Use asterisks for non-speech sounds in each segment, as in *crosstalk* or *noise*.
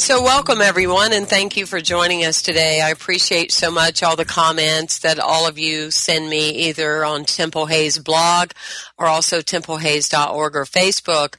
And so, welcome everyone, and thank you for joining us today. I appreciate so much all the comments that all of you send me either on Temple Hayes blog or also templehayes.org or Facebook.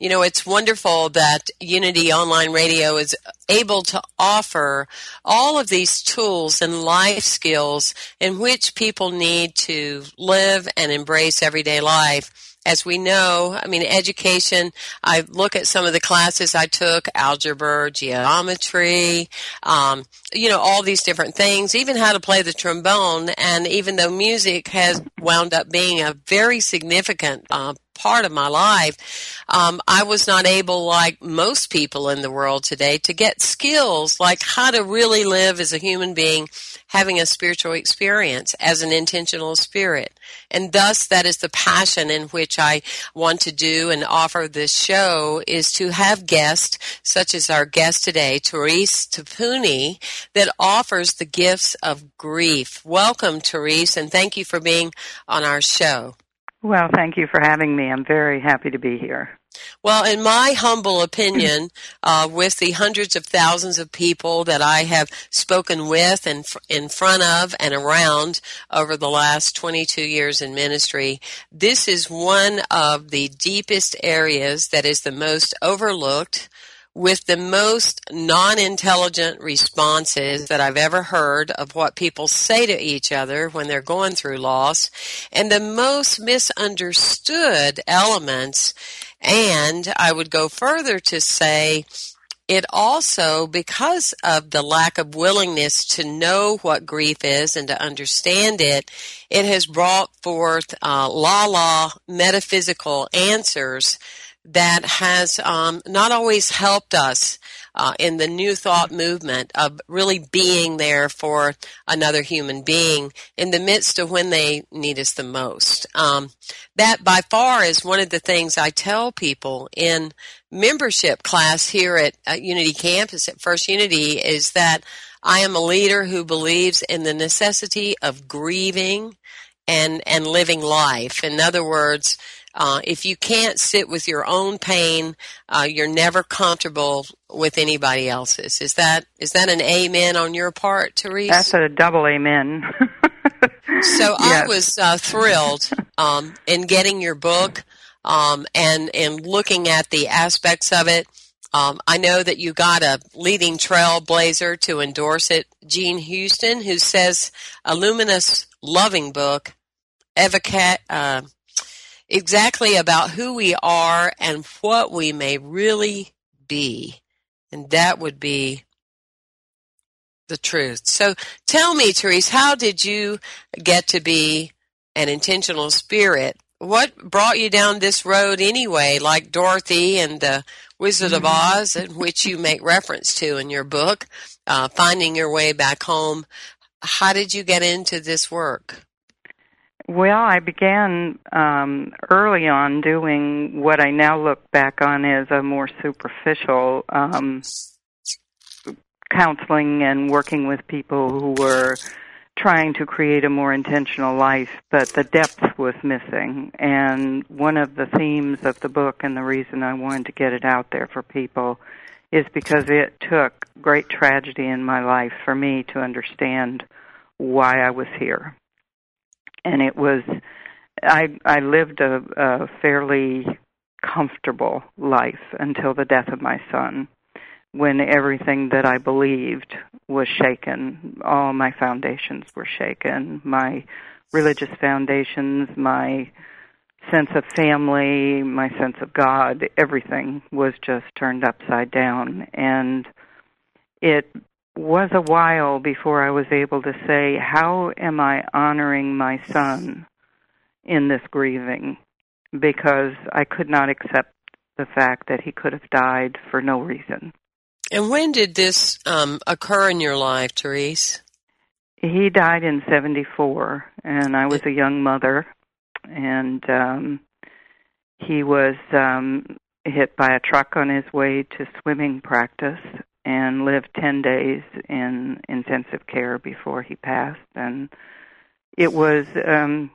You know, it's wonderful that Unity Online Radio is able to offer all of these tools and life skills in which people need to live and embrace everyday life as we know, I mean, education, I look at some of the classes I took, algebra, geometry, um, you know, all these different things, even how to play the trombone. And even though music has wound up being a very significant uh, part of my life, um, I was not able, like most people in the world today, to get skills like how to really live as a human being having a spiritual experience as an intentional spirit. And thus that is the passion in which I want to do and offer this show is to have guests such as our guest today, Therese Tappouni, that offers the gifts of grief. Welcome, Therese, and thank you for being on our show. Well, thank you for having me. I'm very happy to be here. Well, in my humble opinion, uh, with the hundreds of thousands of people that I have spoken with and in front of and around over the last 22 years in ministry, this is one of the deepest areas that is the most overlooked, with the most non-intelligent responses that I've ever heard of what people say to each other when they're going through loss and the most misunderstood elements. And I would go further to say it also, because of the lack of willingness to know what grief is and to understand it, it has brought forth uh, la la metaphysical answers that has um, not always helped us uh, in the new thought movement of really being there for another human being in the midst of when they need us the most. Um, that by far is one of the things I tell people in membership class here at, Unity Campus at First Unity is that I am a leader who believes in the necessity of grieving and and living life. In other words, uh, if you can't sit with your own pain, uh, you're never comfortable with anybody else's. Is that is that an amen on your part, Therese? That's a double amen. *laughs* so yes. I was uh, thrilled um, in getting your book um, and and looking at the aspects of it. Um, I know that you got a leading trailblazer to endorse it, Jean Houston, who says a luminous, loving book, evoca- uh, exactly about who we are and what we may really be. And that would be the truth. So tell me, Therese, how did you get to be an intentional spirit? What brought you down this road anyway, like Dorothy and the Wizard of mm-hmm. Oz, in which you make reference to in your book, uh, Finding Your Way Back Home? How did you get into this work? Well, I began um, early on doing what I now look back on as a more superficial um, counseling and working with people who were trying to create a more intentional life, but the depth was missing. And one of the themes of the book and the reason I wanted to get it out there for people is because it took great tragedy in my life for me to understand why I was here. And it was I I lived a, a fairly comfortable life until the death of my son when everything that I believed was shaken. All my foundations were shaken. My religious foundations, my sense of family, my sense of God, everything was just turned upside down. And it was a while before I was able to say, How am I honoring my son in this grieving? Because I could not accept the fact that he could have died for no reason. And when did this um, occur in your life, Therese? He died in 74, and I was a young mother, and um, he was um, hit by a truck on his way to swimming practice and lived 10 days in intensive care before he passed. And it was, um,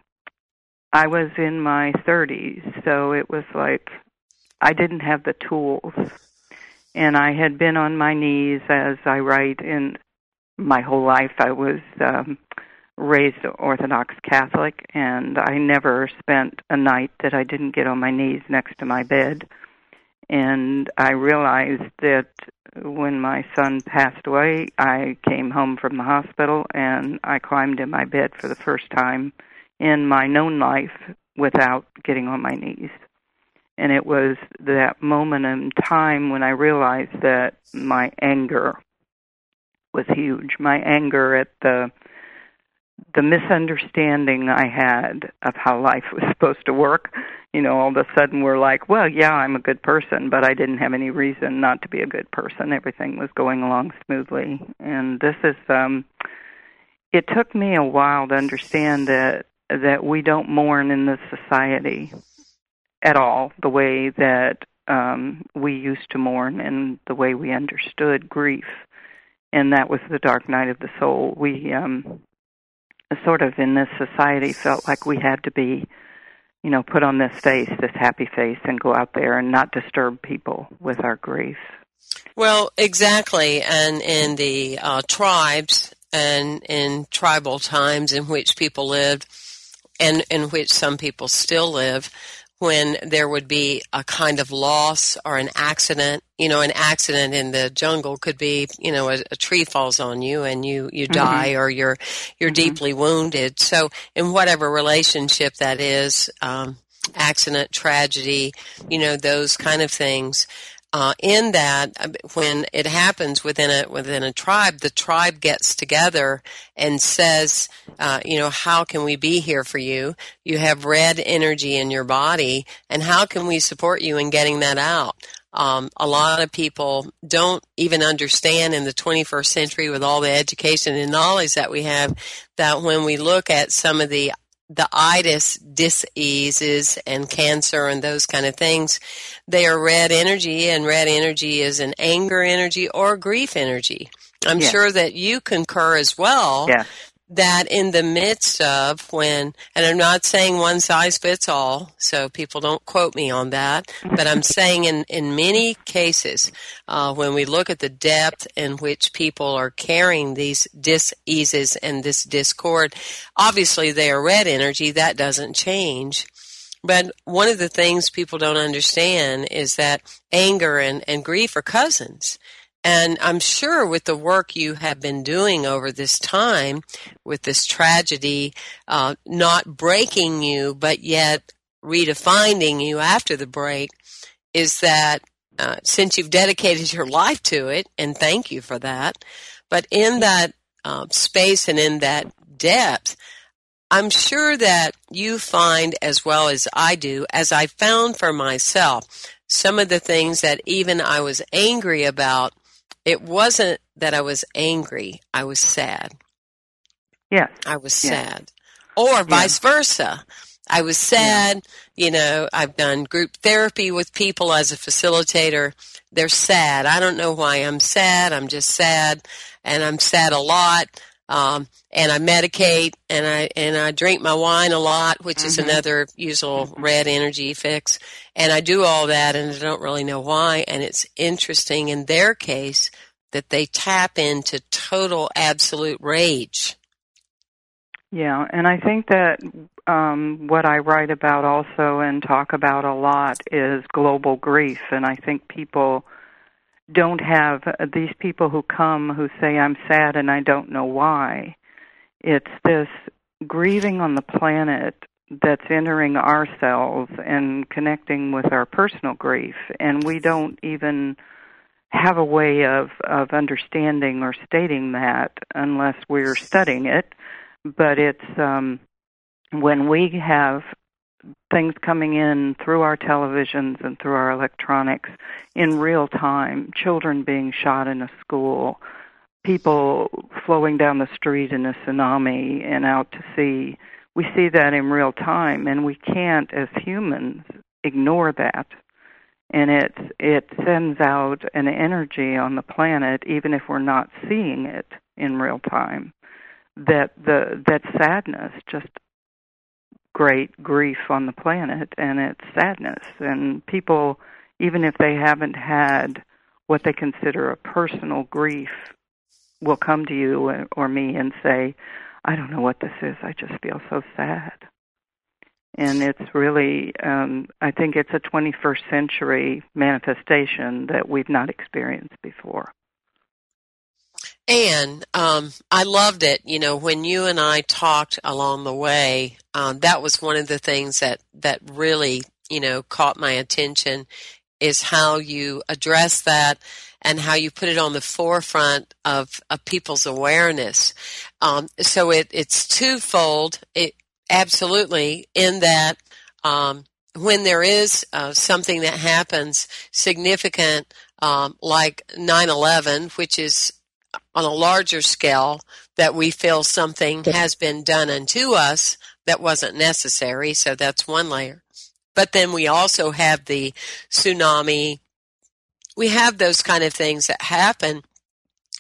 I was in my 30s, so it was like I didn't have the tools and I had been on my knees as I write in my whole life. I was um, raised Orthodox Catholic, and I never spent a night that I didn't get on my knees next to my bed. And I realized that when my son passed away, I came home from the hospital and I climbed in my bed for the first time in my known life without getting on my knees and it was that moment in time when I realized that my anger was huge. My anger at the the misunderstanding I had of how life was *laughs* supposed to work. You know, all of a sudden we're like, well, yeah, I'm a good person, but I didn't have any reason not to be a good person. Everything was going along smoothly. And this is um it took me a while to understand that that we don't mourn in this society at all the way that um, we used to mourn and the way we understood grief. And that was the dark night of the soul. We um, sort of in this society felt like we had to be, you know, put on this face, this happy face, and go out there and not disturb people with our grief. Well, exactly. And in the uh, tribes and in tribal times in which people lived, and in which some people still live, when there would be a kind of loss or an accident. You know, an accident in the jungle could be, you know, a, a tree falls on you and you you mm-hmm. die or you're you're mm-hmm. deeply wounded. So, in whatever relationship that is, um, accident, tragedy, you know, those kind of things uh, in that uh, when it happens within a within a tribe, the tribe gets together and says, uh, you know, how can we be here for you? You have red energy in your body, and how can we support you in getting that out? Um, a lot of people don't even understand in the 21st century with all the education and knowledge that we have that when we look at some of the the itis diseases and cancer and those kind of things, they are red energy, and red energy is an anger energy or grief energy. I'm yes. sure that you concur as well yes that in the midst of when, and I'm not saying one size fits all, so people don't quote me on that, but I'm saying in, in many cases, uh, when we look at the depth in which people are carrying these diseases and this discord, obviously they are red energy, that doesn't change. But one of the things people don't understand is that anger and, and grief are cousins. And I'm sure with the work you have been doing over this time, with this tragedy, uh, not breaking you, but yet redefining you after the break, is that uh, since you've dedicated your life to it, and thank you for that, but in that uh, space and in that depth, I'm sure that you find as well as I do, as I found for myself, some of the things that even I was angry about it wasn't that I was angry. I was sad. Yeah. I was yes. sad. or vice yeah. versa. I was sad. Yeah. You know, I've done group therapy with people as a facilitator. They're sad. I don't know why I'm sad. I'm just sad, and I'm sad a lot. Um, and I medicate and I and I drink my wine a lot, which mm-hmm. is another usual mm-hmm. red energy fix. And I do all that, and I don't really know why. And it's interesting in their case that they tap into total absolute rage. Yeah, and I think that um, what I write about also and talk about a lot is global grief, and I think people don't have these people who come who say I'm sad and I don't know why. It's this grieving on the planet that's entering ourselves and connecting with our personal grief, and we don't even have a way of of understanding or stating that unless we're studying it but it's um when we have things coming in through our televisions and through our electronics in real time, children being shot in a school, people flowing down the street in a tsunami and out to sea. We see that in real time, and we can't, as humans, ignore that. And it it sends out an energy on the planet, even if we're not seeing it in real time. That the that sadness just great grief on the planet and it's sadness. And people even if they haven't had what they consider a personal grief will come to you or me and say i don't know what this is. I just feel so sad. And it's really um i think it's a 21st century manifestation that we've not experienced before and um, I loved it. You know, when you and I talked along the way, um, that was one of the things that that really, you know, caught my attention is how you address that and how you put it on the forefront of, of people's awareness. Um, so it, it's twofold. It absolutely in that um, when there is uh, something that happens significant, um, like 9/11, which is on a larger scale that we feel something has been done unto us that wasn't necessary. So that's one layer. But then we also have the tsunami. We have those kind of things that happen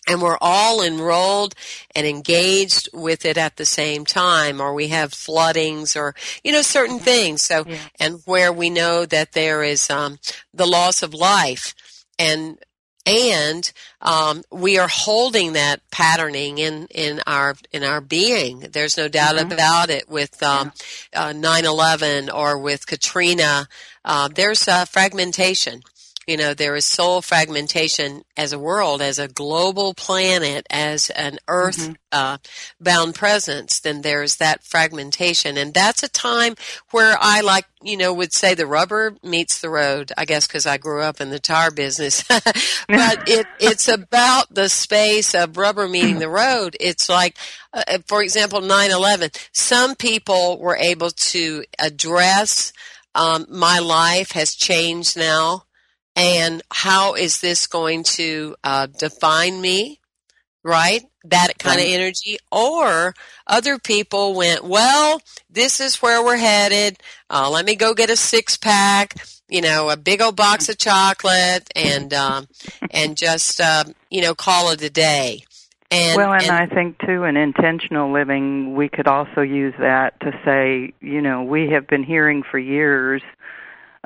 and we're all enrolled and engaged with it at the same time or we have floodings or you know certain things so yeah. and where we know that there is um, the loss of life and and um, we are holding that patterning in in our in our being. There's no doubt mm-hmm. about it. With um, yeah. uh, 9/11 or with Katrina, uh, there's uh, fragmentation, you know, there is soul fragmentation as a world, as a global planet, as an earth mm-hmm. uh, bound presence, then there's that fragmentation. And that's a time where I like, you know, would say the rubber meets the road, I guess because I grew up in the tire business. *laughs* but *laughs* it, it's about the space of rubber meeting the road. It's like, uh, for example, 9-11. Some people were able to address um, my life has changed now and how is this going to uh, define me right? That kind of energy. Or other people went well this is where we're headed. Uh, let me go get a six pack you know a big old box of chocolate and *laughs* um, and just uh, you know call it a day. And, well, and, and, I think too, in intentional living, we could also use that to say, you know, we have been hearing for years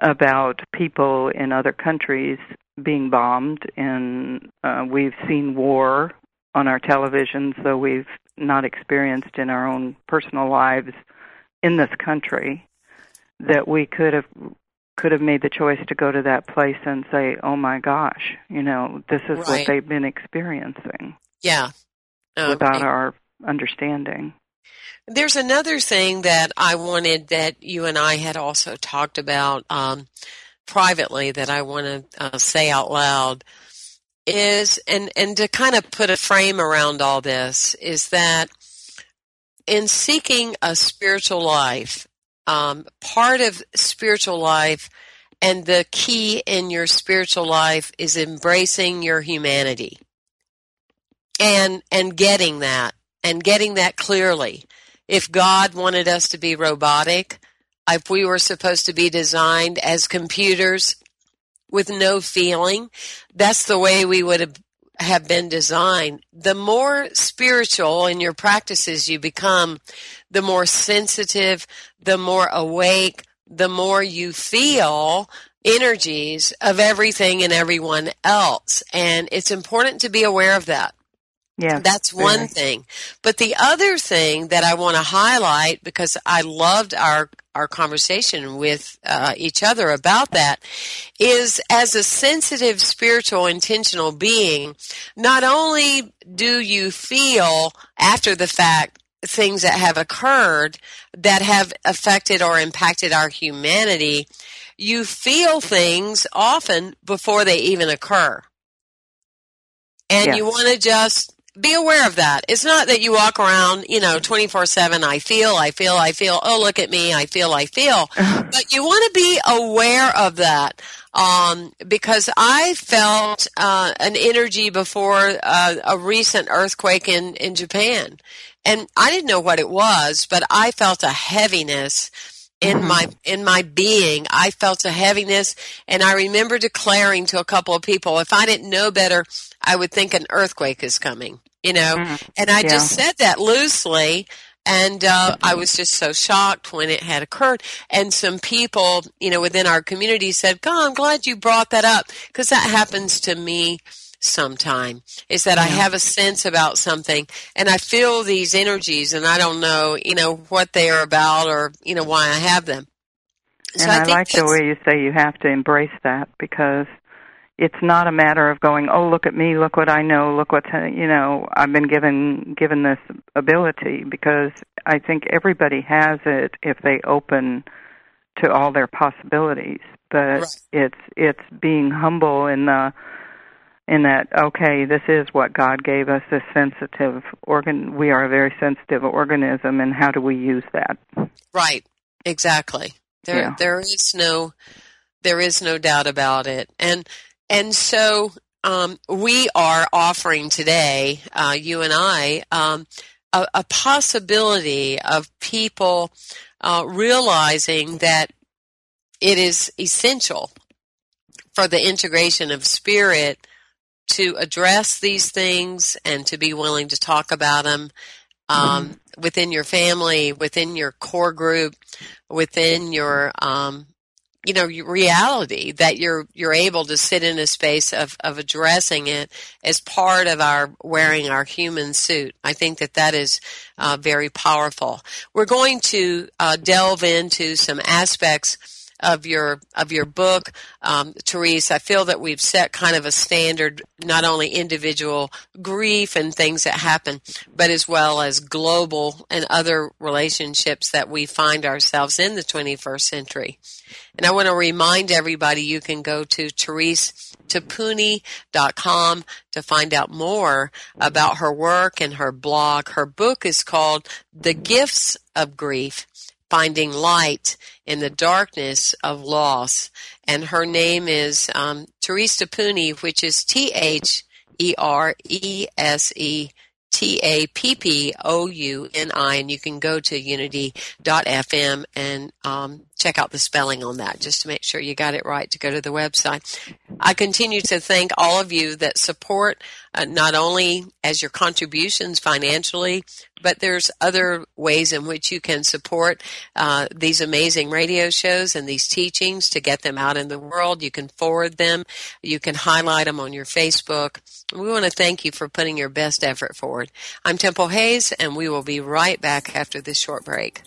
about people in other countries being bombed, and uh, we've seen war on our televisions, though we've not experienced in our own personal lives in this country. That we could have could have made the choice to go to that place and say, "Oh my gosh, you know, this is right. what they've been experiencing." Yeah, okay. without our understanding. There's another thing that I wanted that you and I had also talked about um, privately that I want to uh, say out loud is, and and to kind of put a frame around all this is that in seeking a spiritual life, um, part of spiritual life and the key in your spiritual life is embracing your humanity and and getting that and getting that clearly if God wanted us to be robotic, if we were supposed to be designed as computers with no feeling, that's the way we would have have been designed. The more spiritual in your practices you become, the more sensitive, the more awake, the more you feel energies of everything and everyone else. And it's important to be aware of that. Yeah. That's one thing. But the other thing that I want to highlight because I loved our our conversation with uh, each other about that is as a sensitive spiritual intentional being not only do you feel after the fact things that have occurred that have affected or impacted our humanity you feel things often before they even occur and Yeah. you want to just be aware of that. It's not that you walk around, you know, 24 7, I feel, I feel, I feel, oh, look at me, I feel, I feel. *laughs* but you want to be aware of that. Um, because I felt uh, an energy before uh, a recent earthquake in, in Japan. And I didn't know what it was, but I felt a heaviness in my in my being i felt a heaviness and i remember declaring to a couple of people if i didn't know better i would think an earthquake is coming you know? And i just said that loosely and uh, i was just so shocked when it had occurred. And some people you know within our community said god i'm glad you brought that up because that happens to me sometime is that I have a sense about something and I feel these energies and I don't know, you know, what they are about or, you know, why I have them. So and I, think like the way you say you have to embrace that because it's not a matter of going, oh, look at me, look what I know, look what you know. I've been given given this ability because I think everybody has it if they open to all their possibilities. But Right. it's it's being humble in the in that okay, this is what God gave us, this sensitive organ. We are a very sensitive organism, and how do we use that? Right. Exactly. There Yeah. there is no there is no doubt about it. And and so um, we are offering today, uh, you and I, um, a, a possibility of people uh, realizing that it is essential for the integration of spirit to address these things and to be willing to talk about them um, within your family, within your core group, within your um, you know reality that you're you're able to sit in a space of of addressing it as part of our wearing our human suit. I think that that is uh, very powerful. We're going to uh, delve into some aspects of your of your book, um, Therese. I feel that we've set kind of a standard, not only individual grief and things that happen, but as well as global and other relationships that we find ourselves in the 21st century. And I want to remind everybody you can go to theresetappouni.com to find out more about her work and her blog. Her book is called The Gifts of Grief Finding Light in the Darkness of Loss. And her name is um, Therese Tappouni, which is T H E R E S E T A P P O U N I, and you can go to unity.fm and um, check out the spelling on that just to make sure you got it right to go to the website. I continue to thank all of you that support uh, not only as your contributions financially, but there's other ways in which you can support uh, these amazing radio shows and these teachings to get them out in the world. You can forward them. You can highlight them on your Facebook. We want to thank you for putting your best effort forward. I'm Temple Hayes, and we will be right back after this short break.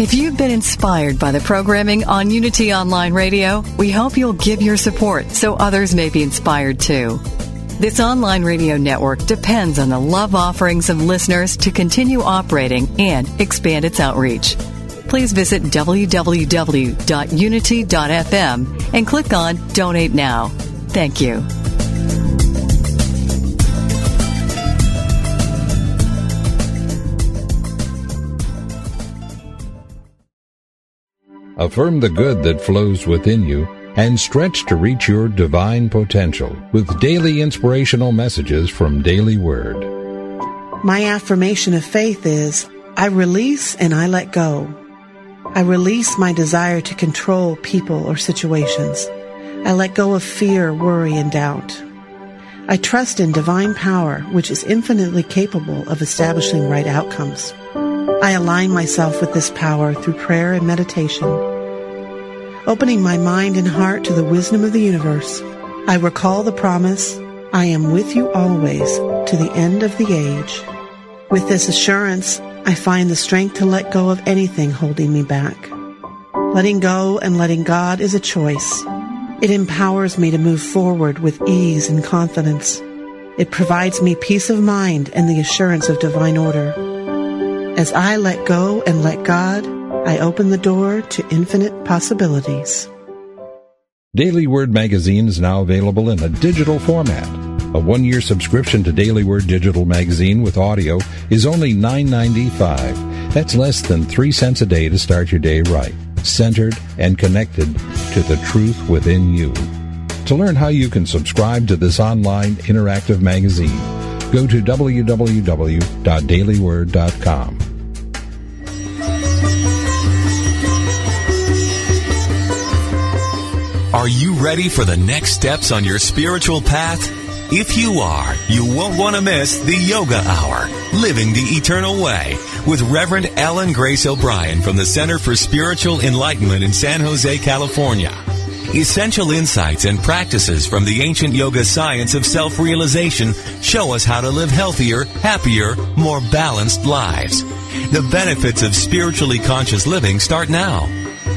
If you've been inspired by the programming on Unity Online Radio, we hope you'll give your support so others may be inspired too. This online radio network depends on the love offerings of listeners to continue operating and expand its outreach. Please visit www.unity.fm and click on Donate Now. Thank you. Affirm the good that flows within you and stretch to reach your divine potential with daily inspirational messages from Daily Word. My affirmation of faith is I release and I let go. I release my desire to control people or situations. I let go of fear, worry, and doubt. I trust in divine power, which is infinitely capable of establishing right outcomes. I align myself with this power through prayer and meditation. Opening my mind and heart to the wisdom of the universe, I recall the promise, I am with you always to the end of the age. With this assurance, I find the strength to let go of anything holding me back. Letting go and letting God is a choice. It empowers me to move forward with ease and confidence. It provides me peace of mind and the assurance of divine order. As I let go and let God, I open the door to infinite possibilities. Daily Word magazine is now available in a digital format. A one-year subscription to Daily Word digital magazine with audio is only $9.95. That's less than 3 cents a day to start your day right, centered and connected to the truth within you. To learn how you can subscribe to this online interactive magazine, go to www.dailyword.com. Are you ready for the next steps on your spiritual path? If you are, you won't want to miss the Yoga Hour, Living the Eternal Way, with Reverend Ellen Grace O'Brien from the Center for Spiritual Enlightenment in San Jose, California. Essential insights and practices from the ancient yoga science of self-realization show us how to live healthier, happier, more balanced lives. The benefits of spiritually conscious living start now.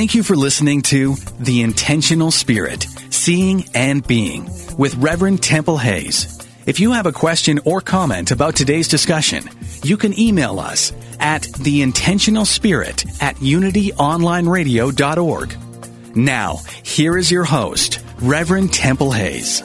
Thank you for listening to The Intentional Spirit, Seeing and Being with Reverend Temple Hayes. If you have a question or comment about today's discussion, you can email us at theintentionalspirit at unityonlineradio.org. Now, here is your host, Reverend Temple Hayes.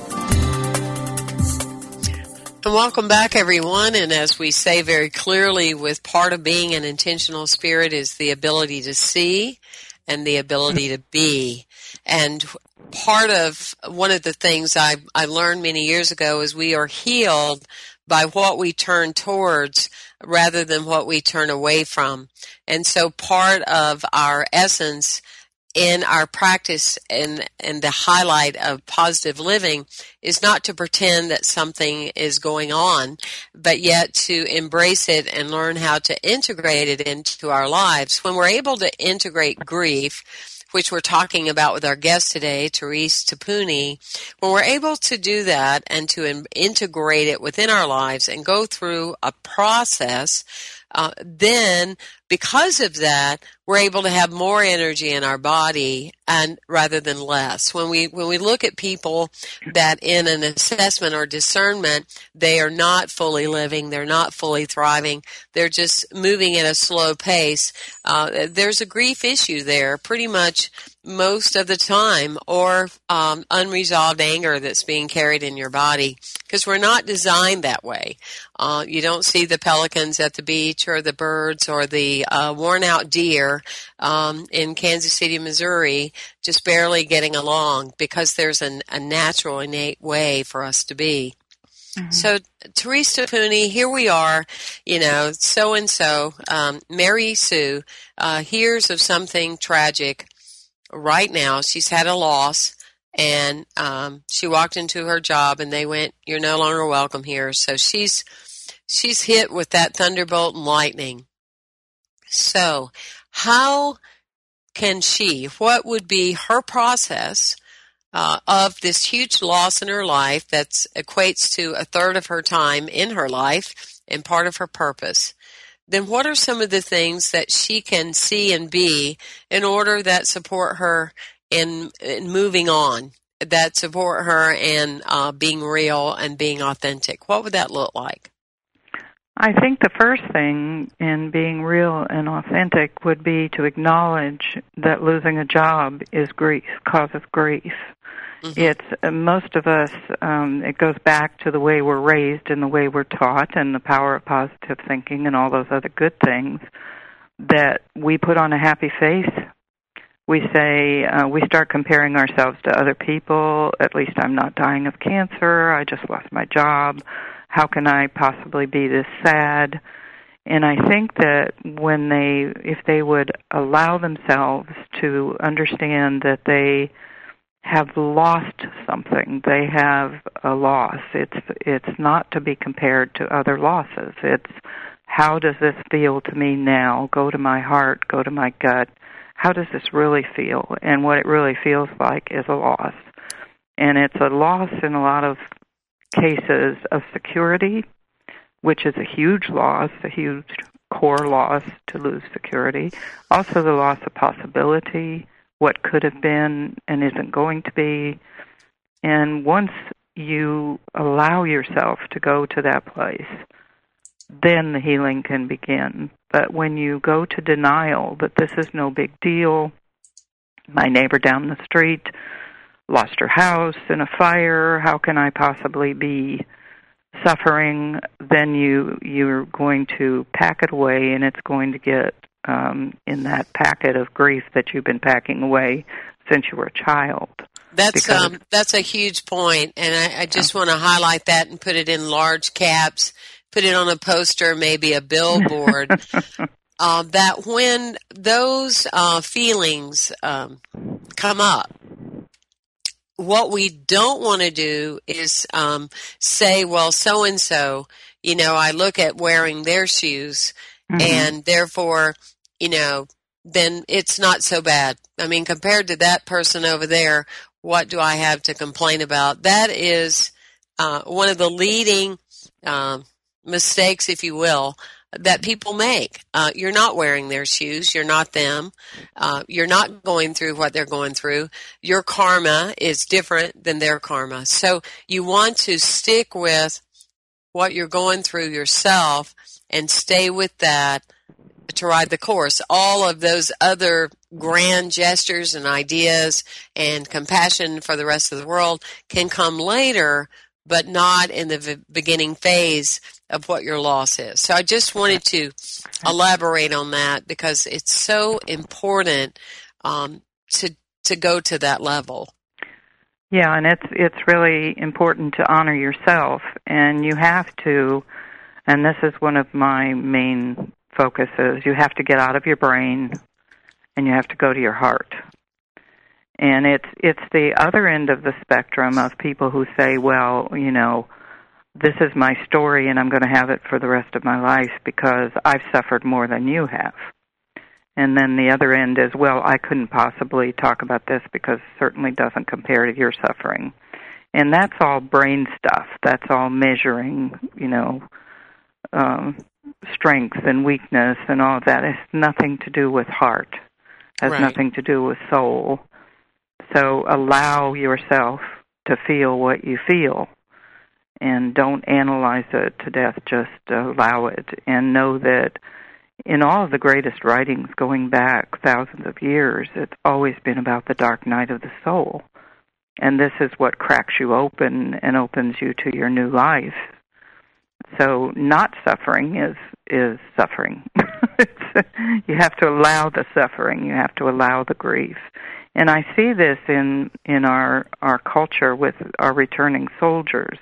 And welcome back, everyone. And as we say very clearly, with part of being an intentional spirit is the ability to see and the ability to be. And part of one of the things I, I learned many years ago is we are healed by what we turn towards rather than what we turn away from. And so part of our essence in our practice and, and the highlight of positive living is not to pretend that something is going on, but yet to embrace it and learn how to integrate it into our lives. When we're able to integrate grief, which we're talking about with our guest today, Therese Tappouni, when we're able to do that and to in- integrate it within our lives and go through a process, uh, then because of that, we're able to have more energy in our body and rather than less. When we when we look at people that in an assessment or discernment, they are not fully living, they're not fully thriving, they're just moving at a slow pace. Uh, there's a grief issue there, pretty much most of the time, or um, unresolved anger that's being carried in your body because we're not designed that way. Uh, you don't see the pelicans at the beach or the birds or the uh, worn out deer um, in Kansas City, Missouri, just barely getting along because there's an, a natural, innate way for us to be. Mm-hmm. So, Teresa Tappouni, here we are, you know, so and so, Mary Sue, uh, hears of something tragic right now. She's had a loss and um, she walked into her job and they went, "You're no longer welcome here." So she's she's hit with that thunderbolt and lightning. So, how can she? What would be her process uh, of this huge loss in her life that equates to a third of her time in her life and part of her purpose? Then what are some of the things that she can see and be in order that support her in, in moving on, that support her in uh, being real and being authentic? What would that look like? I think the first thing in being real and authentic would be to acknowledge that losing a job is grief, causes grief. Mm-hmm. It's uh, most of us. Um, it goes back to the way we're raised and the way we're taught, and the power of positive thinking and all those other good things that we put on a happy face. We say uh, we start comparing ourselves to other people. At least I'm not dying of cancer. I just lost my job how can I possibly be this sad? And I think that when they, if they would allow themselves to understand that they have lost something, they have a loss. It's it's not to be compared to other losses. It's how does this feel to me now? Go to my heart, go to my gut. How does this really feel? And what it really feels like is a loss. And it's a loss in a lot of cases of security, which is a huge loss, a huge core loss to lose security. Also, the loss of possibility, what could have been and isn't going to be. And once you allow yourself to go to that place, then the healing can begin. But when you go to denial that this is no big deal, my neighbor down the street lost her house in a fire how can i possibly be suffering then you you're going to pack it away and it's going to get um in that packet of grief that you've been packing away since you were a child that's um that's a huge point and i, I just yeah. want to highlight that and put it in large caps put it on a poster maybe a billboard *laughs* uh, that when those uh, feelings um, come up what we don't want to do is um, say, well, so and so, you know, I look at wearing their shoes mm-hmm. and therefore, you know, then it's not so bad. I mean, compared to that person over there, what do I have to complain about? That is uh, one of the leading uh, mistakes, if you will, that people make. Uh, you're not wearing their shoes. You're not them. Uh, you're not going through what they're going through. Your karma is different than their karma. So you want to stick with what you're going through yourself and stay with that to ride the course. All of those other grand gestures and ideas and compassion for the rest of the world can come later, but not in the beginning phase of what your loss is. So I just wanted to elaborate on that because it's so important um, to to go to that level. Yeah, and it's it's really important to honor yourself, and you have to. And this is one of my main focuses. You have to get out of your brain, and you have to go to your heart. And it's it's the other end of the spectrum of people who say, well, you know, this is my story and I'm going to have it for the rest of my life because I've suffered more than you have. And then the other end is, well, I couldn't possibly talk about this because it certainly doesn't compare to your suffering. And that's all brain stuff. That's all measuring, you know, um, strength and weakness and all of that. It has nothing to do with heart. It has right. nothing to do with soul. So allow yourself to feel what you feel and don't analyze it to death. Just allow it and know that in all of the greatest writings going back thousands of years, it's always been about the dark night of the soul. And this is what cracks you open and opens you to your new life. So not suffering is is suffering. *laughs* you have to allow the suffering. You have to allow the grief. And I see this in in our our culture with our returning soldiers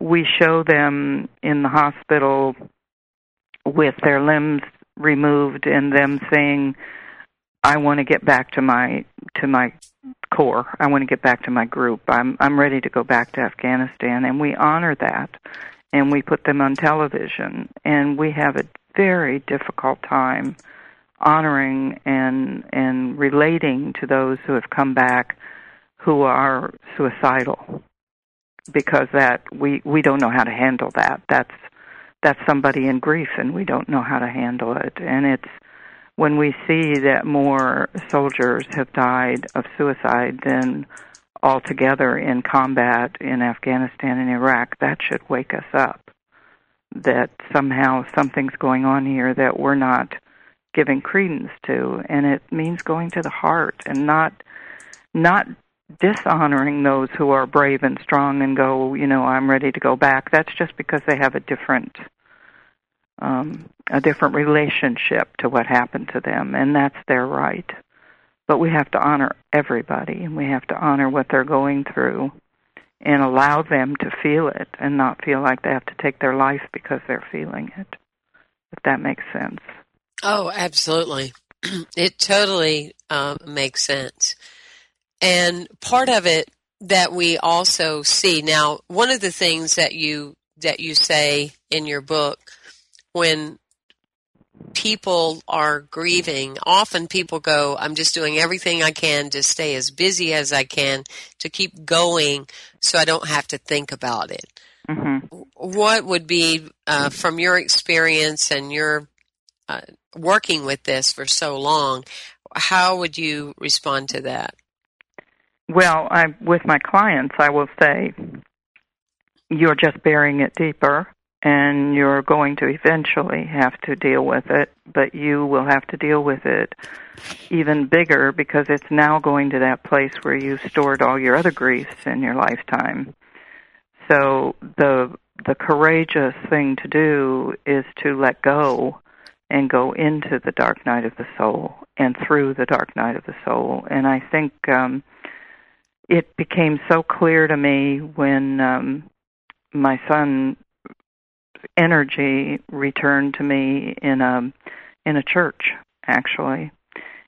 we show them in the hospital with their limbs removed and them saying I want to get back to my to my core. I want to get back to my group. I'm I'm ready to go back to Afghanistan and we honor that and we put them on television and we have a very difficult time honoring and and relating to those who have come back who are suicidal because that we we don't know how to handle that. That's that's somebody in grief and we don't know how to handle it. And it's when we see that more soldiers have died of suicide than altogether in combat in Afghanistan and Iraq, that should wake us up. That somehow something's going on here that we're not giving credence to, and it means going to the heart and not not dishonoring those who are brave and strong and go, you know, I'm ready to go back. That's just because they have a different um, a different relationship to what happened to them, and that's their right. But we have to honor everybody, and we have to honor what they're going through, and allow them to feel it, and not feel like they have to take their life because they're feeling it. If that makes sense. Oh, absolutely. *clears throat* it totally um, makes sense. And part of it that we also see now, one of the things that you that you say in your book when people are grieving, often people go, I'm just doing everything I can to stay as busy as I can to keep going so I don't have to think about it. Mm-hmm. What would be, uh, from your experience and your uh, working with this for so long, how would you respond to that? Well, I, with my clients, I will say, you're just burying it deeper and you're going to eventually have to deal with it, but you will have to deal with it even bigger because it's now going to that place where you stored all your other griefs in your lifetime. So the the courageous thing to do is to let go and go into the dark night of the soul and through the dark night of the soul. And I think um it became so clear to me when um my son energy returned to me in a in a church actually.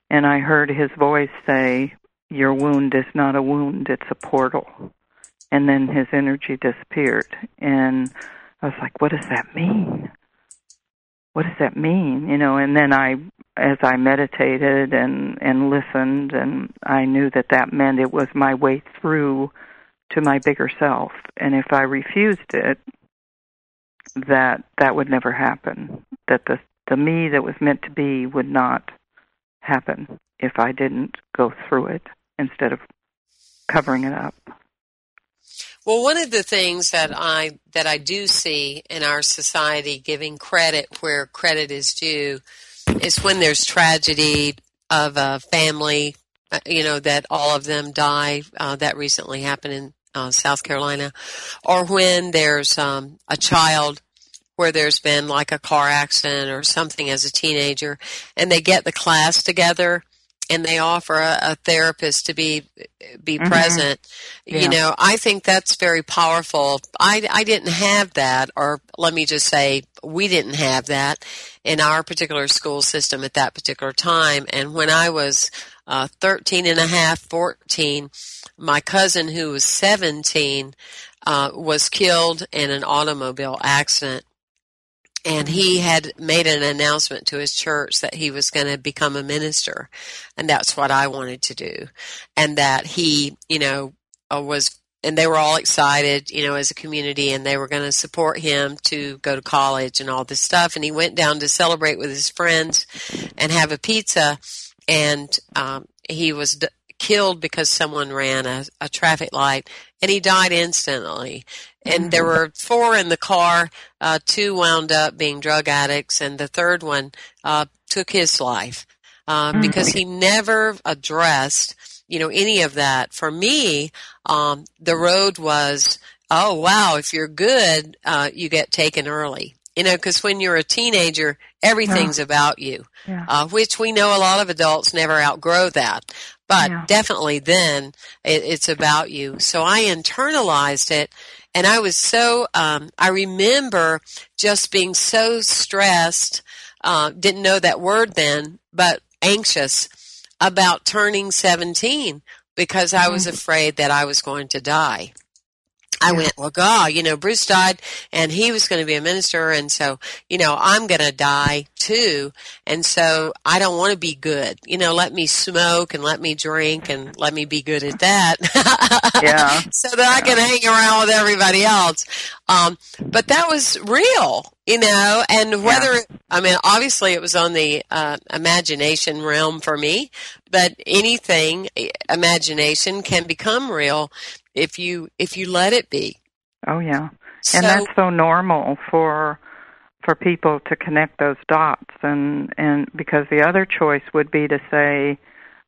And i heard his voice say your wound is not a wound it's a portal. And then his energy disappeared. And i was like what does that mean? What does that mean? You know and then i as i meditated and and listened and i knew that that meant it was my way through to my bigger self. And if i refused it that that would never happen. That the the me that was meant to be would not happen if I didn't go through it instead of covering it up. Well, one of the things that I that I do see in our society giving credit where credit is due is when there's tragedy of a family, uh, you know, that all of them die. Uh, that recently happened in uh, South Carolina, or when there's um, a child where there's been like a car accident or something as a teenager, and they get the class together and they offer a, a therapist to be be mm-hmm. present. Yeah. You know, I think that's very powerful. I I didn't have that, or let me just say, we didn't have that in our particular school system at that particular time. And when I was uh, 13 and a half, 14, my cousin who was 17 uh, was killed in an automobile accident. And he had made an announcement to his church that he was going to become a minister. And that's what i wanted to do. And that he you know uh, was and they were all excited you know as a community and they were going to support him to go to college and all this stuff. And he went down to celebrate with his friends and have a pizza. And um, he was killed because someone ran a, a traffic light and he died instantly and there were four in the car. Uh, two wound up being drug addicts, and the third one uh, took his life uh, mm-hmm. because he never addressed, you know, any of that. For me, um, the road was, oh wow, if you're good, uh, you get taken early. You know, because when you're a teenager, everything's yeah. about you, yeah. Uh, which we know a lot of adults never outgrow that but yeah. definitely then it, it's about you. So I internalized it and I was so, um, I remember just being so stressed, uh, didn't know that word then, but anxious about turning 17 because I was mm-hmm. afraid that I was going to die. I went, well, God, you know, Bruce died and he was going to be a minister. And so, you know, I'm going to die too. And so I don't want to be good. You know, let me smoke and let me drink and let me be good at that. *laughs* yeah. so that I can hang around with everybody else. Um, but that was real. you know, and whether, yeah. I mean, obviously it was on the uh, imagination realm for me, but anything, imagination can become real if you, if you let it be. Oh yeah. So, and that's so normal for, for people to connect those dots and, and because the other choice would be to say,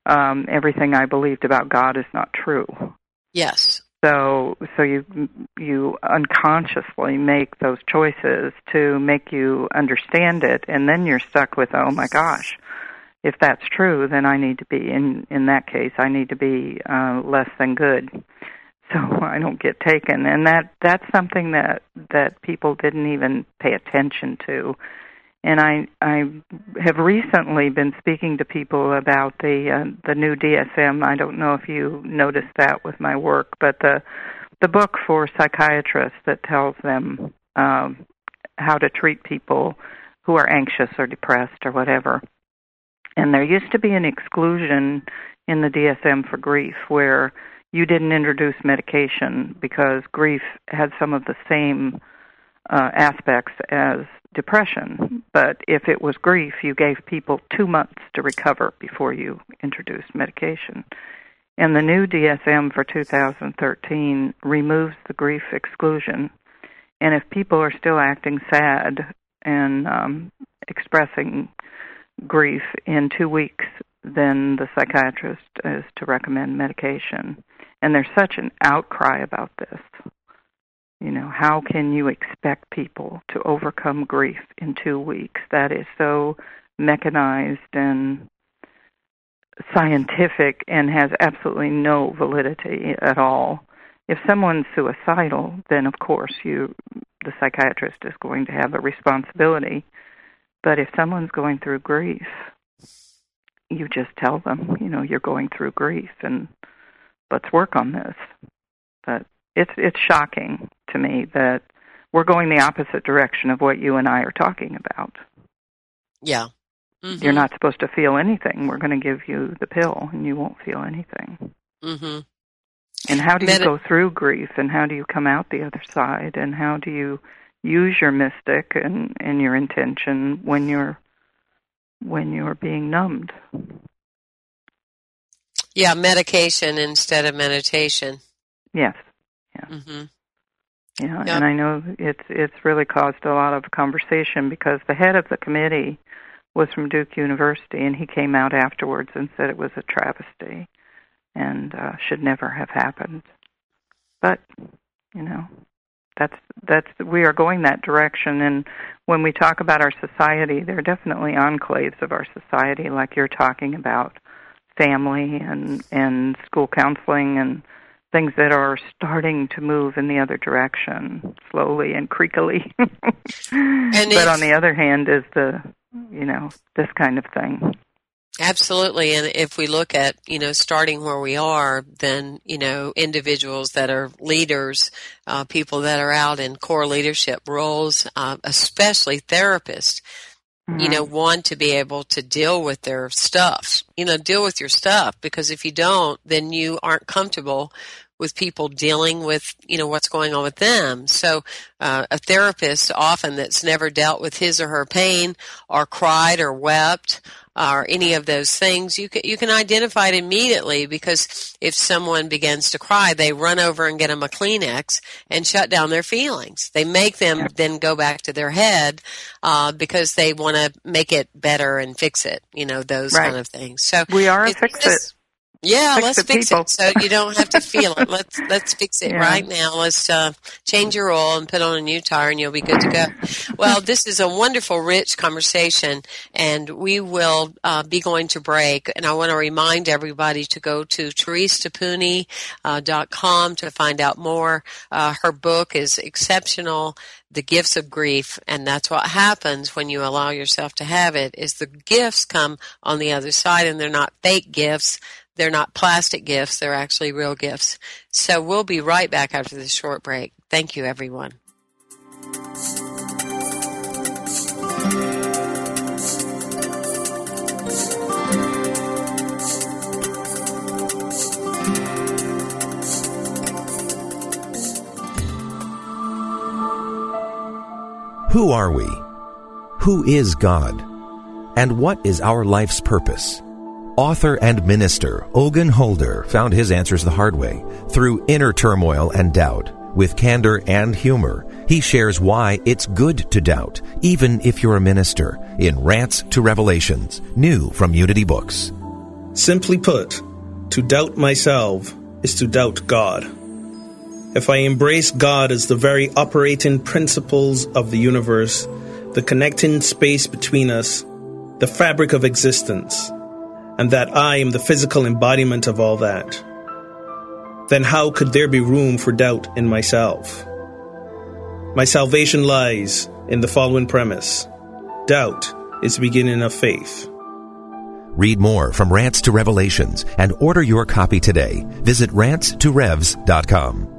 um, everything I believed about God is not true. Yes. So so you you unconsciously make those choices to make you understand it, and then you're stuck with oh my gosh, if that's true, then I need to be in in that case I need to be uh, less than good, *laughs* so I don't get taken, and that that's something that that people didn't even pay attention to and I I have recently been speaking to people about the uh, the new DSM. I don't know if you noticed that with my work, but the the book for psychiatrists that tells them um, how to treat people who are anxious or depressed or whatever. And there used to be an exclusion in the DSM for grief where you didn't introduce medication because grief had some of the same uh, aspects as depression. But if it was grief, you gave people two months to recover before you introduced medication. And the new DSM for 2013 removes the grief exclusion. And if people are still acting sad and um, expressing grief in two weeks, then the psychiatrist is to recommend medication. And there's such an outcry about this. You know, how can you expect people to overcome grief in two weeks? That is so mechanized and scientific and has absolutely no validity at all. If someone's suicidal, then of course you the psychiatrist is going to have a responsibility. But if someone's going through grief, you just tell them, you know, you're going through grief and let's work on this. But it's it's shocking to me that we're going the opposite direction of what you and I are talking about. Yeah. Mm-hmm. You're not supposed to feel anything. We're going to give you the pill and you won't feel anything. Mhm. And how do you Medi- go through grief and how do you come out the other side and how do you use your mystic and and your intention when you're when you're being numbed? Yeah, medication instead of meditation. Yes. Yeah. Mm-hmm. Yeah, yep. and I know it's it's really caused a lot of conversation because the head of the committee was from Duke University, and he came out afterwards and said it was a travesty and uh, should never have happened. But you know, that's that's we are going that direction, and when we talk about our society, there are definitely enclaves of our society, like you're talking about family and and school counseling and things that are starting to move in the other direction slowly and creakily. and *laughs* but on the other hand is the you know this kind of thing. Absolutely. And if we look at, you know, starting where we are, then, you know, individuals that are leaders, uh, people that are out in core leadership roles, uh, especially therapists, mm-hmm. you know, want to be able to deal with their stuff, you know, deal with your stuff because if you don't, then you aren't comfortable with people dealing with you know what's going on with them so uh, a therapist often that's never dealt with his or her pain or cried or wept or any of those things, you can, you can identify it immediately because if someone begins to cry, they run over and get them a Kleenex and shut down their feelings. They make them then go back to their head uh, because they want to make it better and fix it. You know those right. kind of things. So we are a fix it. Yeah, fix let's fix people. it so you don't have to feel it. Let's *laughs* let's fix it yeah. right now. Let's uh, change your oil and put on a new tire, and you'll be good to go. well, *laughs* this is a wonderful, rich conversation, and we will uh, be going to break. And I want to remind everybody to go to theresetappouni.com uh, to find out more. Uh, her book is exceptional the gifts of grief and that's what happens when you allow yourself to have it is the gifts come on the other side and they're not fake gifts they're not plastic gifts, they're actually real gifts. So we'll be right back after this short break. Thank you, everyone. Who are we? Who is God? And what is our life's purpose? Author and minister Ogun Holder found his answers the hard way through inner turmoil and doubt. With candor and humor, he shares why it's good to doubt, even if you're a minister, in Rants to Revelations, new from Unity Books. Simply put, to doubt myself is to doubt God. If I embrace God as the very operating principles of the universe, the connecting space between us, the fabric of existence, and that I am the physical embodiment of all that, then how could there be room for doubt in myself? My salvation lies in the following premise doubt is the beginning of faith. Read more from Rants to Revelations and order your copy today. Visit rants2revs.com.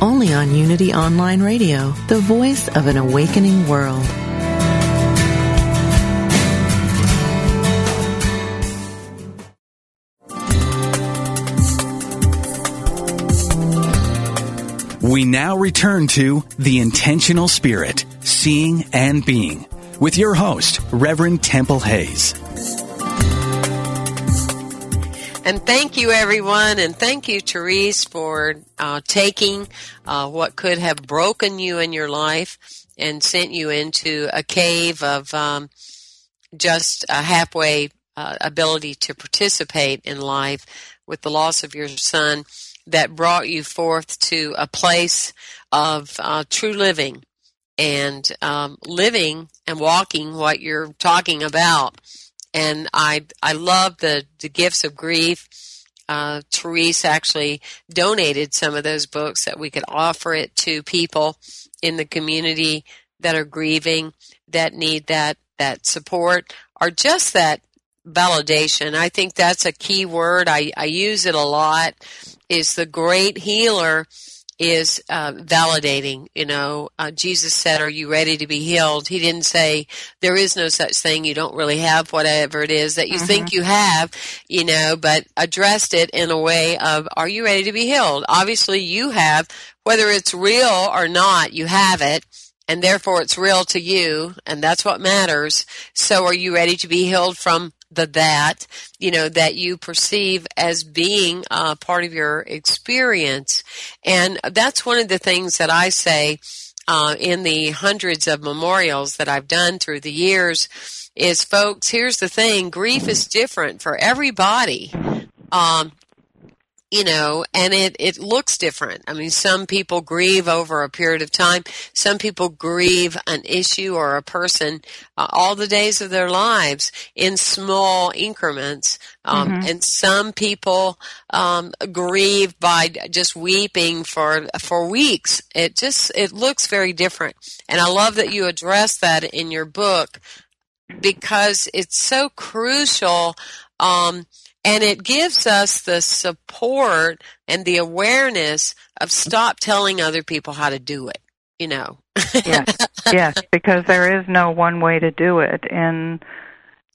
only on Unity Online Radio, the voice of an awakening world. We now return to The Intentional Spirit, Seeing and Being, with your host, Reverend Temple Hayes. And thank you, everyone, and thank you, Therese, for uh, taking uh, what could have broken you in your life and sent you into a cave of um, just a halfway uh, ability to participate in life with the loss of your son that brought you forth to a place of uh, true living and um, living and walking what you're talking about and I I love the the gifts of grief. Uh, Therese actually donated some of those books that we could offer it to people in the community that are grieving, that need that that support, or just that validation. I think that's a key word. I, I use it a lot. Is the great healer is uh, validating. You know, uh, Jesus said, "Are you ready to be healed?" He didn't say there is no such thing. You don't really have whatever it is that you mm-hmm. think you have. You know, but addressed it in a way of, "Are you ready to be healed?" Obviously, you have. Whether it's real or not, you have it and therefore it's real to you and that's what matters so are you ready to be healed from the that, you know, that you perceive as being uh, part of your experience. And that's one of the things that I say uh, in the hundreds of memorials that I've done through the years is folks, here's the thing, grief is different for everybody. Um, you know, and it, it looks different. I mean, some people grieve over a period of time. Some people grieve an issue or a person uh, all the days of their lives in small increments. Um, mm-hmm. And some people um, grieve by just weeping for for weeks. It just it looks very different. And I love that you address that in your book because it's so crucial. Um, and it gives us the support and the awareness of stop telling other people how to do it, you know. yes, *laughs* yes, because there is no one way to do it. And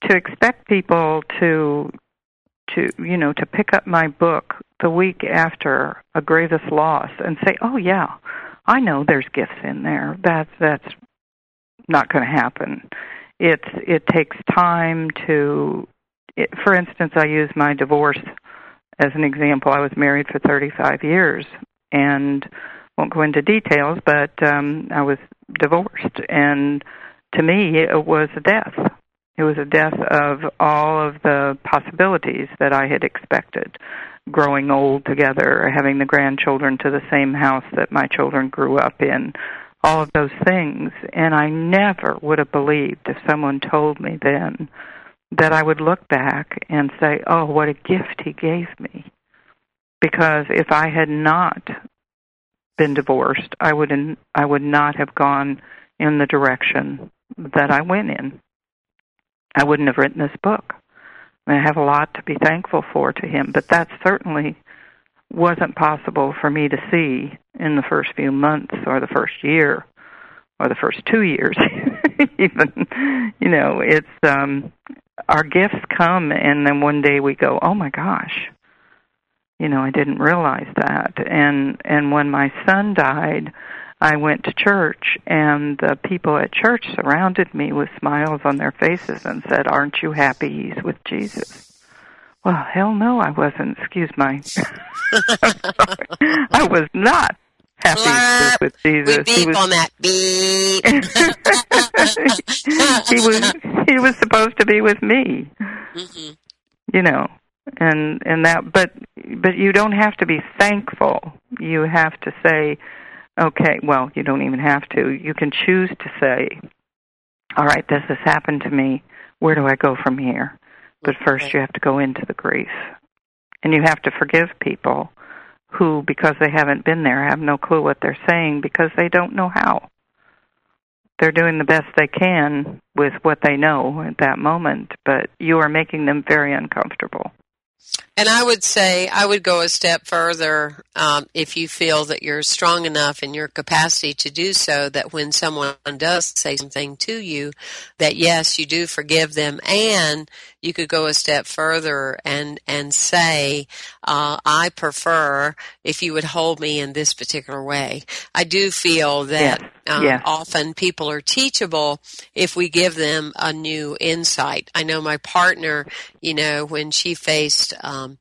to expect people to to you know to pick up my book the week after a grievous loss and say oh yeah i know there's gifts in there that's that's not going to happen it's it takes time to it, for instance, I use my divorce as an example. I was married for 35 years and won't go into details, but um, I was divorced. And to me, it was a death. It was a death of all of the possibilities that I had expected. Growing old together, having the grandchildren to the same house that my children grew up in, all of those things. And I never would have believed if someone told me then that I would look back and say, "Oh, what a gift he gave me." Because if I had not been divorced, I would I would not have gone in the direction that I went in. I wouldn't have written this book. I have a lot to be thankful for to him, but that certainly wasn't possible for me to see in the first few months or the first year or the first two years *laughs* even you know it's um our gifts come and then one day we go oh my gosh you know i didn't realize that and and when my son died i went to church and the people at church surrounded me with smiles on their faces and said aren't you happy he's with jesus well, hell no, I wasn't. Excuse my. *laughs* I was not happy Blurp. with Jesus. We beep he was, on that beep. *laughs* he was he was supposed to be with me. Mhm. You know, and and that, but but you don't have to be thankful. You have to say, okay. Well, you don't even have to. You can choose to say, all right, this has happened to me. Where do I go from here? But first, you have to go into the grief, and you have to forgive people who, because they haven't been there, have no clue what they're saying because they don't know how. They're doing the best they can with what they know at that moment, but you are making them very uncomfortable. And I would say I would go a step further um, if you feel that you're strong enough in your capacity to do so that when someone does say something to you, that yes, you do forgive them, and you could go a step further and and say, uh, I prefer if you would hold me in this particular way. I do feel that um, often people are teachable if we give them a new insight. I know my partner, you know, when she faced um,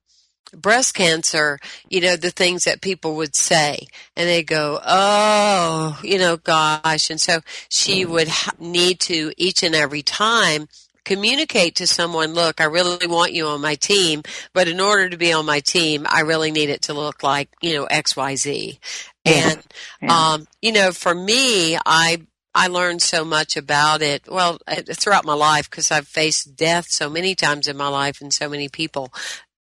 breast cancer, you know, the things that people would say, and they go, "Oh, you know, gosh," and so she would ha- need to each and every time communicate to someone, look, I really want you on my team, but in order to be on my team, I really need it to look like, you know, XYZ. And, Yeah. um, you know, for me, I, I learned so much about it. Well, uh, throughout my life, because I've faced death so many times in my life and so many people.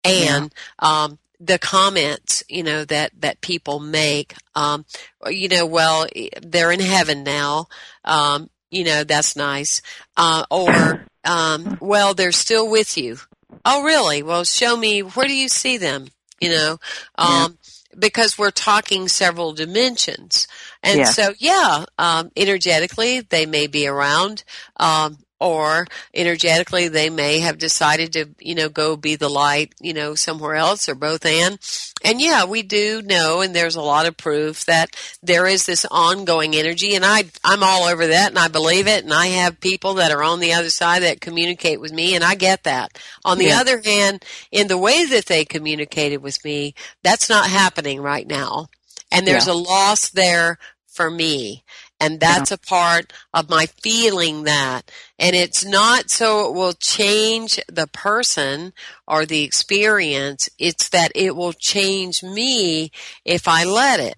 And, um, the comments, you know, that, that people make, um, you know, well, they're in heaven now. Um, you know, that's nice. Uh, or, um, well, they're still with you. Oh, really? Well, show me, where do you see them? You know, um, because we're talking several dimensions. And Yeah. so, yeah, um, energetically, they may be around, um, or energetically, they may have decided to, you know, go be the light, you know, somewhere else or both and. And yeah, we do know, and there's a lot of proof that there is this ongoing energy, and I, I'm all over that, and I believe it, and I have people that are on the other side that communicate with me, and I get that. On the Yeah. other hand, in the way that they communicated with me, that's not happening right now. And there's Yeah. a loss there for me. And that's a part of my feeling that. And it's not so it will change the person or the experience. It's that it will change me if I let it.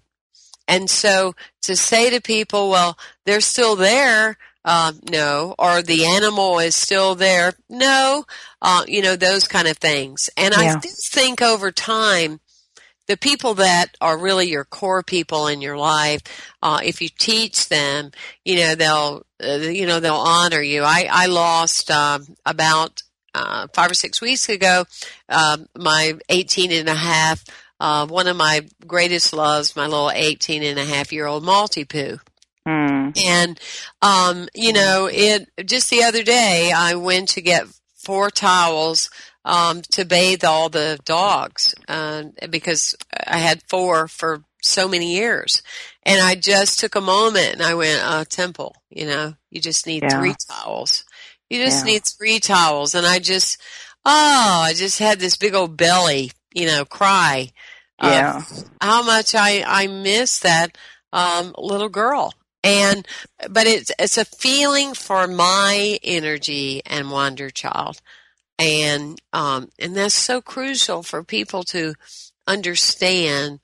And so to say to people, well, they're still there, uh, no, or the animal is still there, no, uh, you know, those kind of things. And I Yeah. do think over time, the people that are really your core people in your life, uh, if you teach them, you know, they'll, uh, you know, they'll honor you. I, I lost, um, about, uh, five or six weeks ago, um, my 18 and a half, uh, one of my greatest loves, my little 18 and a half year old Maltipoo. Mm. And, um, you know, it, just the other day, I went to get four towels, um, to bathe all the dogs, uh, because I had four for so many years. And I just took a moment and I went, uh, Temple, you know, you just need Yeah. three towels. You just Yeah. need three towels. And I just, oh, I just had this big old belly, you know, cry. Yeah. How much I, I miss that, um, little girl. And, but it's, it's a feeling for my energy and wonder child. And, um, and that's so crucial for people to understand,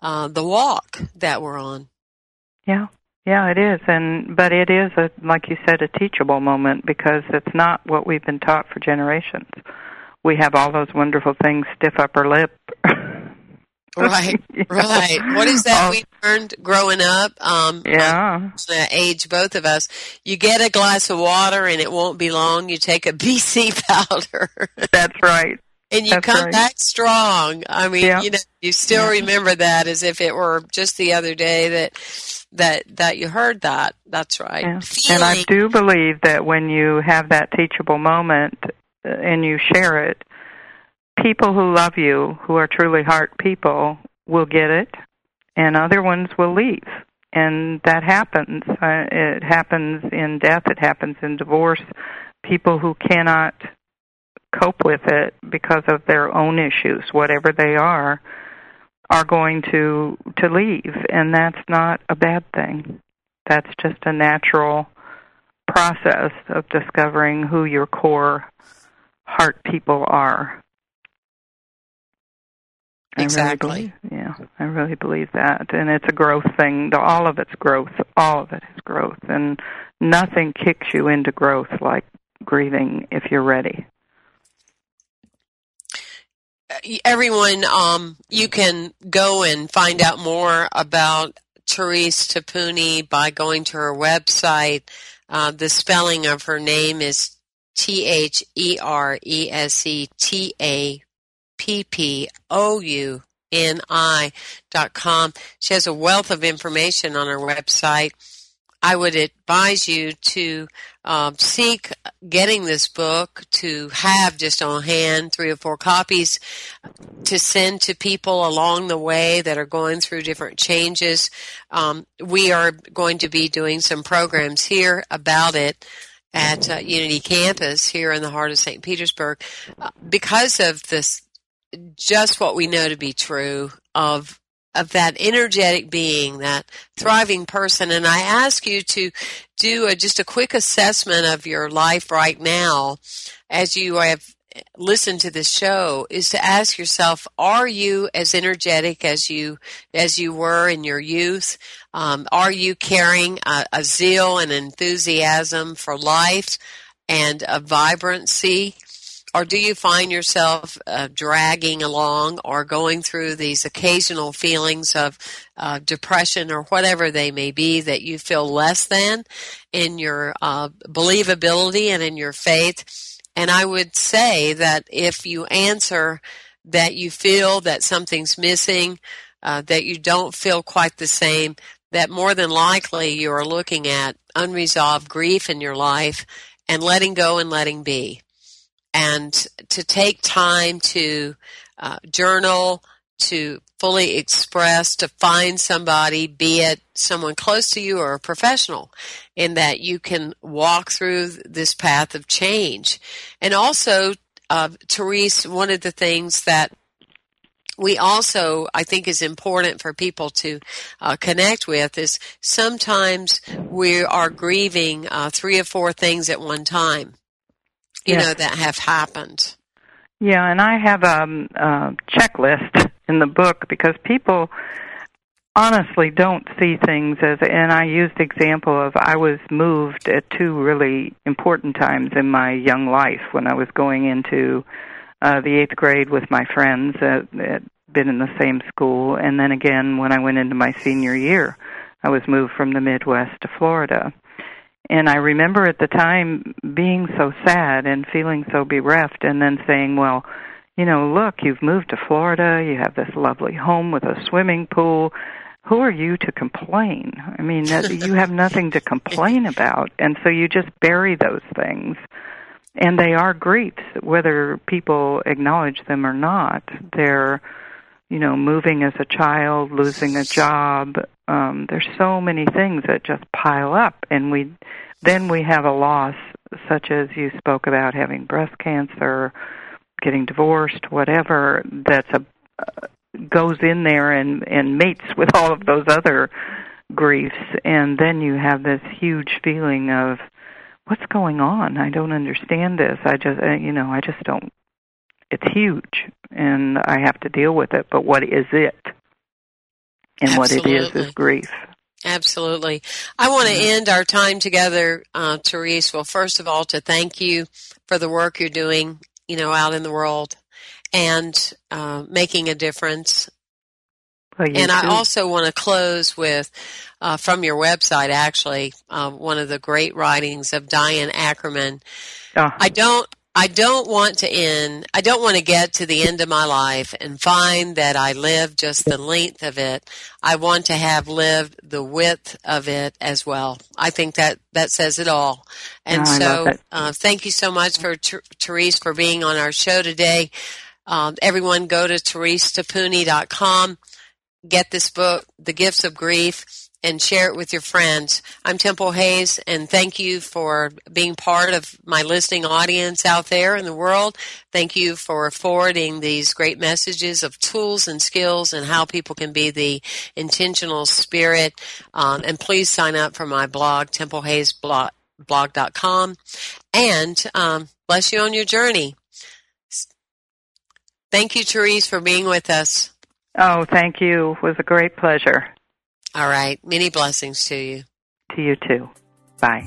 uh, the walk that we're on. Yeah. Yeah, it is, and but it is a like you said a teachable moment because it's not what we've been taught for generations. We have all those wonderful things: stiff upper lip. *laughs* right, *laughs* right. What is that we learned growing up? Um, yeah, the age both of us. You get a glass of water, and it won't be long. You take a *laughs* BC powder. That's right and you That's come right. back strong. I mean, Yeah. you know, you still Yeah. remember that as if it were just the other day that that that you heard that. That's right. Yeah. And I do believe that when you have that teachable moment uh, and you share it, people who love you, who are truly heart people, will get it, and other ones will leave. And that happens. Uh, it happens in death. It happens in divorce. People who cannot cope with it because of their own issues, whatever they are, are going to to leave, and that's not a bad thing. That's just a natural process of discovering who your core heart people are. I Exactly. Really believe, yeah, I really believe that, and it's a growth thing. All of it's growth. All of it is growth, and nothing kicks you into growth like grieving if you're ready. everyone, um, you can go and find out more about Therese Tappouni by going to her website. Uh, the spelling of her name is T H E R E S E T A P P O U N I dot com. She has a wealth of information on her website. I would advise you to um, seek getting this book to have just on hand three or four copies to send to people along the way that are going through different changes. Um, we are going to be doing some programs here about it at uh, Unity Campus here in the heart of St. Petersburg uh, because of this, just what we know to be true of of that energetic being, that thriving person. And I ask you to do a, just a quick assessment of your life right now as you have listened to this show is to ask yourself, are you as energetic as you, as you were in your youth? Um, are you carrying a, a zeal and enthusiasm for life and a vibrancy? Or do you find yourself uh, dragging along or going through these occasional feelings of uh, depression or whatever they may be that you feel less than in your uh, believability and in your faith? And I would say that if you answer that you feel that something's missing, uh, that you don't feel quite the same, that more than likely you are looking at unresolved grief in your life and letting go and letting be and to take time to uh, journal, to fully express, to find somebody, be it someone close to you or a professional, in that you can walk through this path of change. And also, uh, Therese, one of the things that we also, I think, is important for people to uh, connect with is sometimes we are grieving uh, three or four things at one time you Yes. know that have happened. Yeah, and I have um, a checklist in the book because people honestly don't see things as. And I used the example of I was moved at two really important times in my young life when I was going into uh, the eighth grade with my friends that had been in the same school, and then again when I went into my senior year, I was moved from the Midwest to Florida. And I remember at the time being so sad and feeling so bereft, and then saying, well, you know, look, you've moved to Florida, you have this lovely home with a swimming pool. Who are you to complain? I mean, that, you have *laughs* nothing to complain about. And so you just bury those things. And they are griefs, whether people acknowledge them or not. They're, you know, moving as a child, losing a job. Um, there's so many things that just pile up, and we then we have a loss, such as you spoke about having breast cancer, getting divorced, whatever. That's a uh, goes in there and and mates with all of those other griefs, and then you have this huge feeling of what's going on. I don't understand this. I just, uh, you know, I just don't. It's huge, and I have to deal with it. But what is it? And what it is is grief. Absolutely. I want to end our time together, uh, Therese. Well, first of all, to thank you for the work you're doing, you know, out in the world and uh, making a difference. Well, and too. I also want to close with, uh, from your website, actually, uh, one of the great writings of Diane Ackerman. Oh. I don't I don't want to end, I don't want to get to the end of my life and find that I lived just the length of it. I want to have lived the width of it as well. I think that, that says it all. And oh, so, uh, thank you so much for Therese for being on our show today. Um, everyone go to theresetappouni.com, get this book, The Gifts of Grief and share it with your friends. I'm Temple Hayes, and thank you for being part of my listening audience out there in the world. Thank you for forwarding these great messages of tools and skills and how people can be the intentional spirit. Um, and please sign up for my blog, templehayesblog.com. And um, bless you on your journey. Thank you, Therese, for being with us. Oh, thank you. It was a great pleasure. All right. Many blessings to you. To you too. Bye.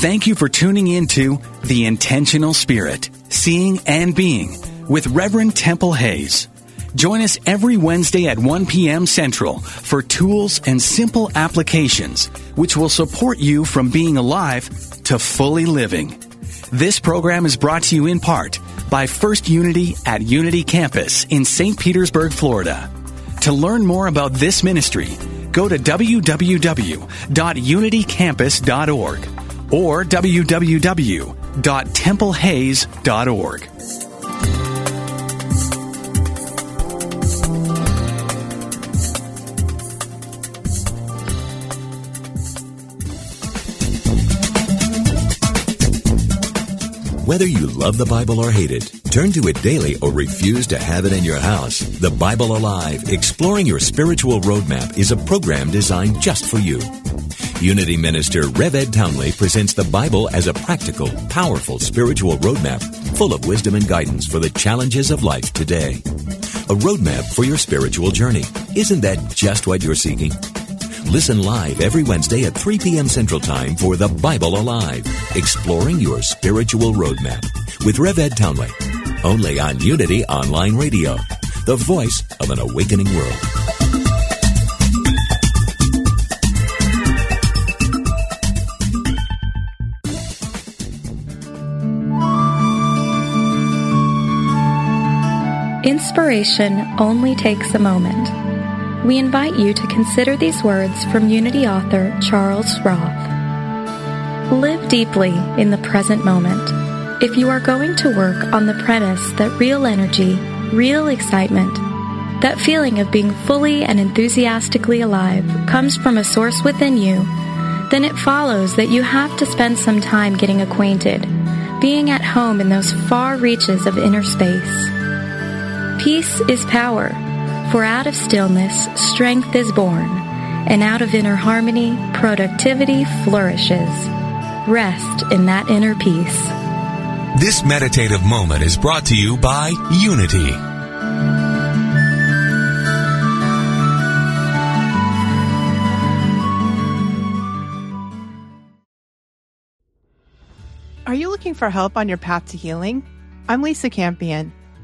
Thank you for tuning in to The Intentional Spirit, Seeing and Being with Reverend Temple Hayes. Join us every Wednesday at 1 p.m. Central for tools and simple applications which will support you from being alive to fully living. This program is brought to you in part by First Unity at Unity Campus in St. Petersburg, Florida. To learn more about this ministry, go to www.unitycampus.org or www.templehayes.org. Whether you love the Bible or hate it, turn to it daily or refuse to have it in your house, The Bible Alive, Exploring Your Spiritual Roadmap is a program designed just for you. Unity Minister Rev Ed Townley presents the Bible as a practical, powerful spiritual roadmap full of wisdom and guidance for the challenges of life today. A roadmap for your spiritual journey. Isn't that just what you're seeking? Listen live every Wednesday at 3 p.m. Central Time for The Bible Alive, exploring your spiritual roadmap with Rev Ed Townley. Only on Unity Online Radio, the voice of an awakening world. Inspiration only takes a moment we invite you to consider these words from Unity author Charles Roth. Live deeply in the present moment. If you are going to work on the premise that real energy, real excitement, that feeling of being fully and enthusiastically alive comes from a source within you, then it follows that you have to spend some time getting acquainted, being at home in those far reaches of inner space. Peace is power for out of stillness, strength is born, and out of inner harmony, productivity flourishes. Rest in that inner peace. This meditative moment is brought to you by Unity. Are you looking for help on your path to healing? I'm Lisa Campion.